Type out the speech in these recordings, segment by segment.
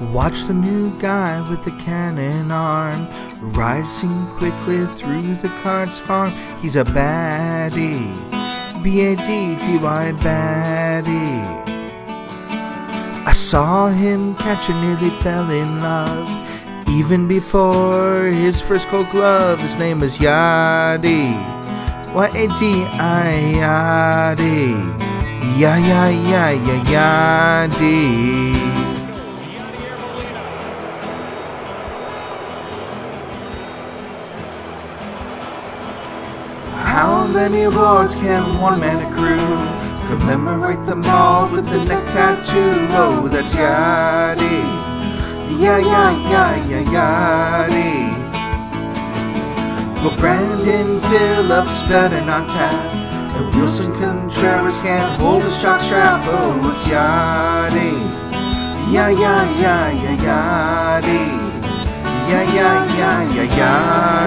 Watch the new guy with the cannon arm rising quickly through the cards farm. He's a baddie, B A D D Y baddie. I saw him catch and nearly fell in love. Even before his first Gold Glove, his name was Yadi. Y A D I Yadi. Ya ya ya ya Yadi. How many awards can one man accrue? Commemorate them all with a neck tattoo. Oh, that's Yadi. Yeah, yeah, yeah, yeah, Yadi. Well, Brandon Phillips better not tap. And Willson Contreras can't hold his jock strap. Oh, it's Yadi. Yeah, yeah, yeah, yeah, Yadi. Yeah, yeah, yeah, yeah, Yadi.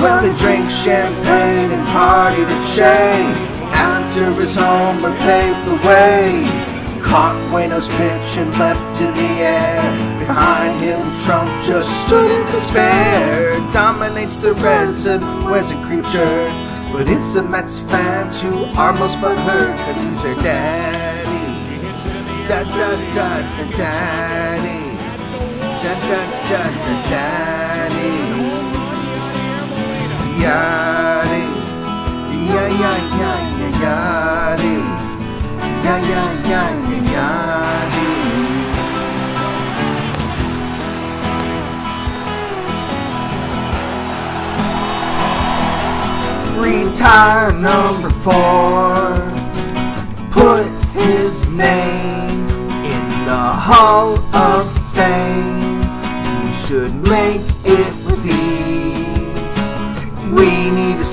Well, they drank champagne and partied at Shea after his homer paved the way. Caught Waino's pitch and leapt in the air. Behind him, Trump just stood in despair. Dominates the Reds and wears a creep shirt. But it's the Mets fans who are most butthurt, cause he's their daddy. Da da da da daddy. Da da da da daddy. Yeah, yeah, yeah, yeah, yadi. Yeah, yeah, yeah, yeah, yadi. Retire number four. Put his name in the Hall of Fame. He should make it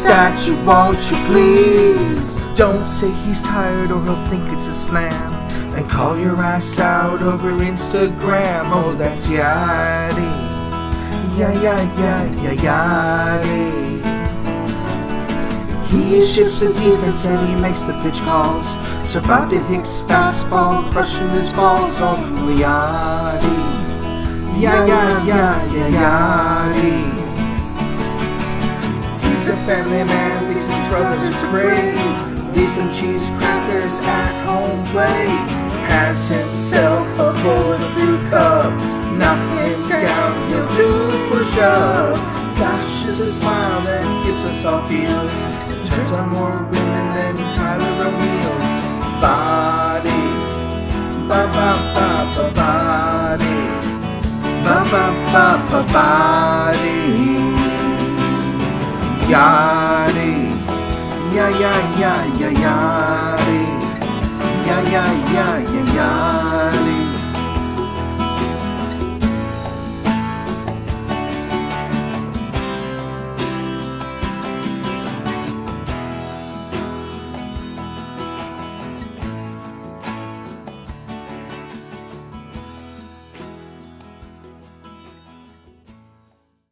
statue, won't you please? Don't say he's tired or he'll think it's a slam. And call your ass out over Instagram. Oh, that's Yadi. Yeah, yeah, yeah, yeah, Yadi. He shifts the defense and he makes the pitch calls. Survived a Hicks fastball, crushing his balls oh, on Yadi. Yeah, yeah, yeah, yeah, Yadi. He's a family man, thinks his brothers are great. Leaves some cheese crackers at home plate. Has himself a bulletproof cup. Knock him down, he'll do push up. Flashes a smile that gives us all feels. Turns on more women than Tyler O'Neill's body. Ba ba ba ba body. Ba ba ba ba body. Yeah, yeah, yeah, yeah, yadi. Yeah, yeah, yeah, yeah, yadi.